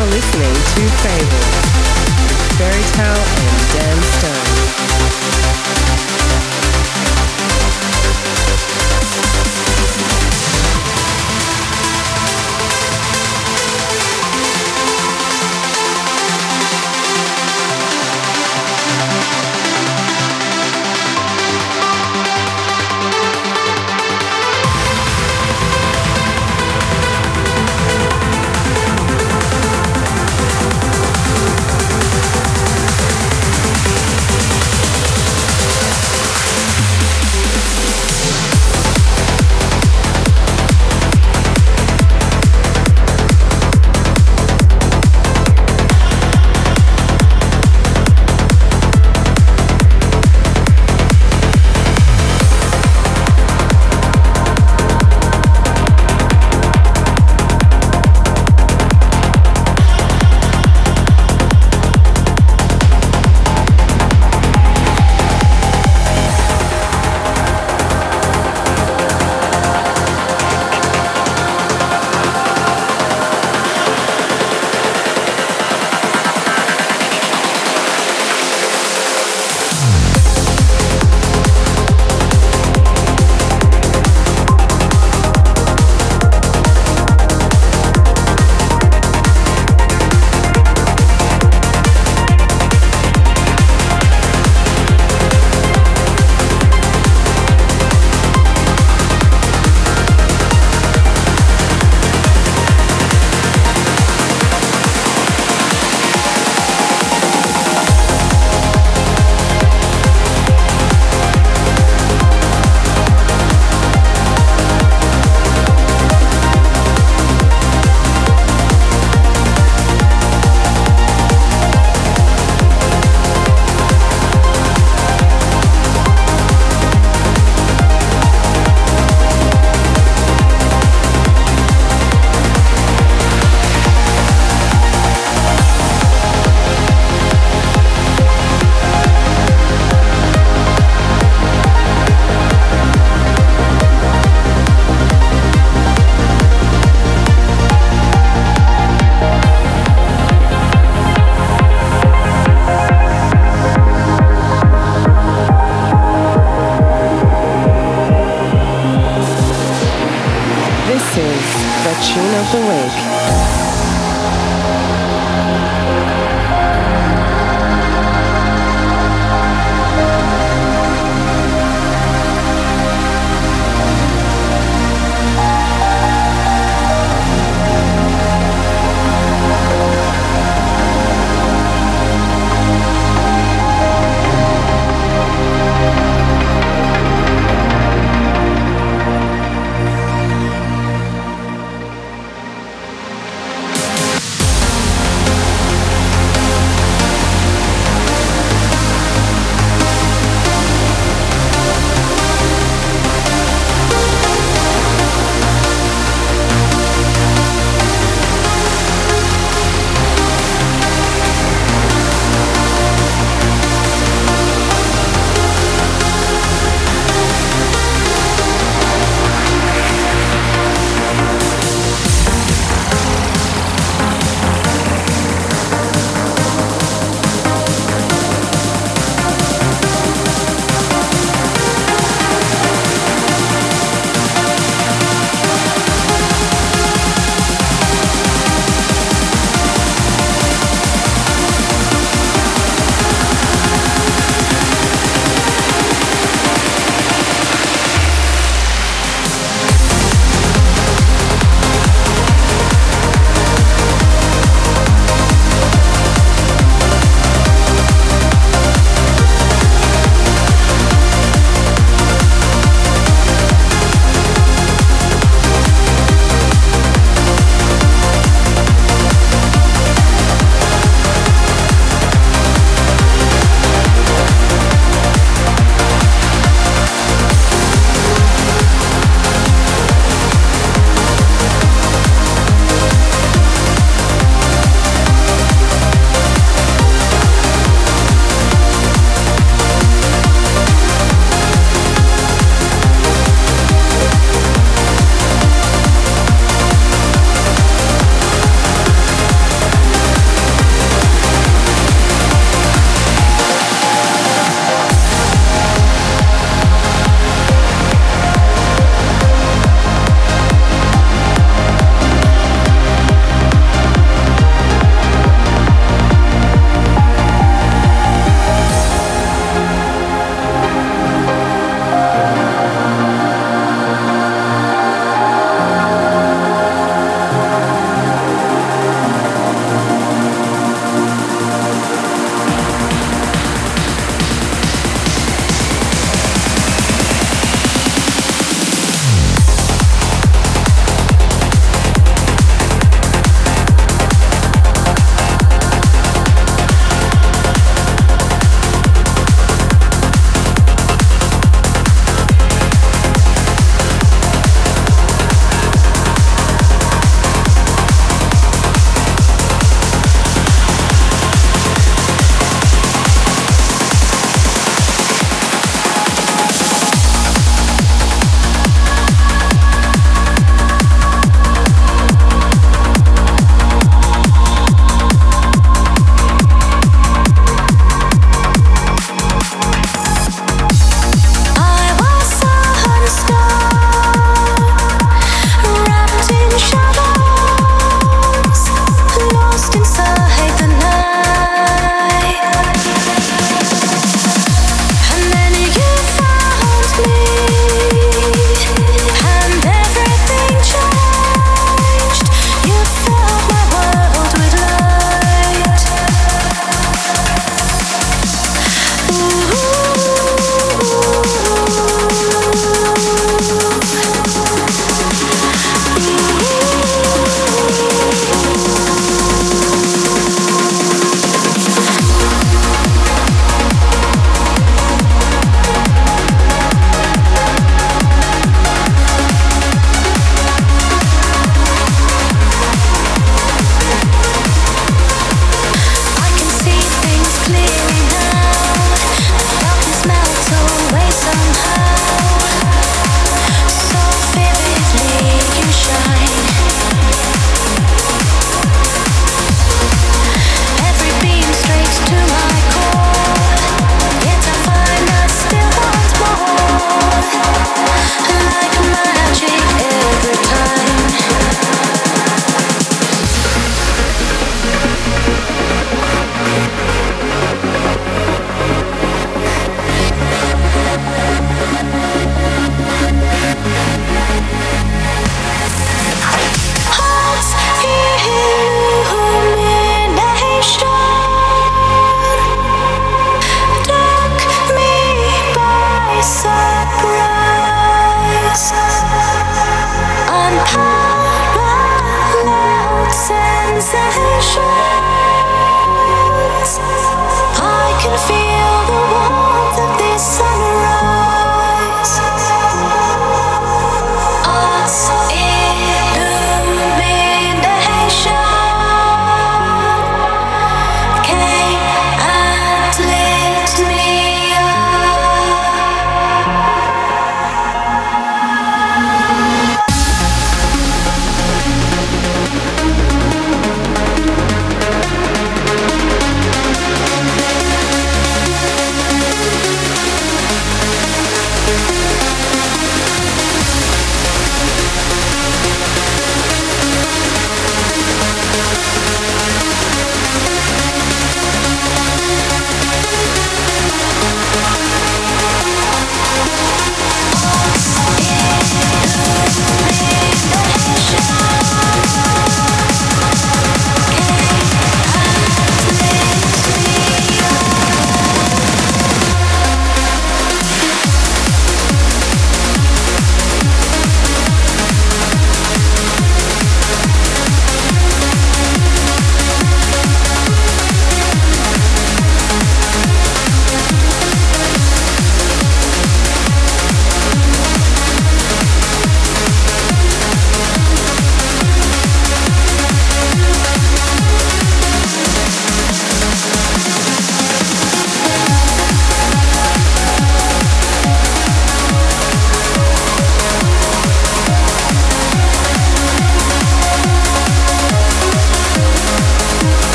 You're listening to Fables Fairy Tale and Dan Stone.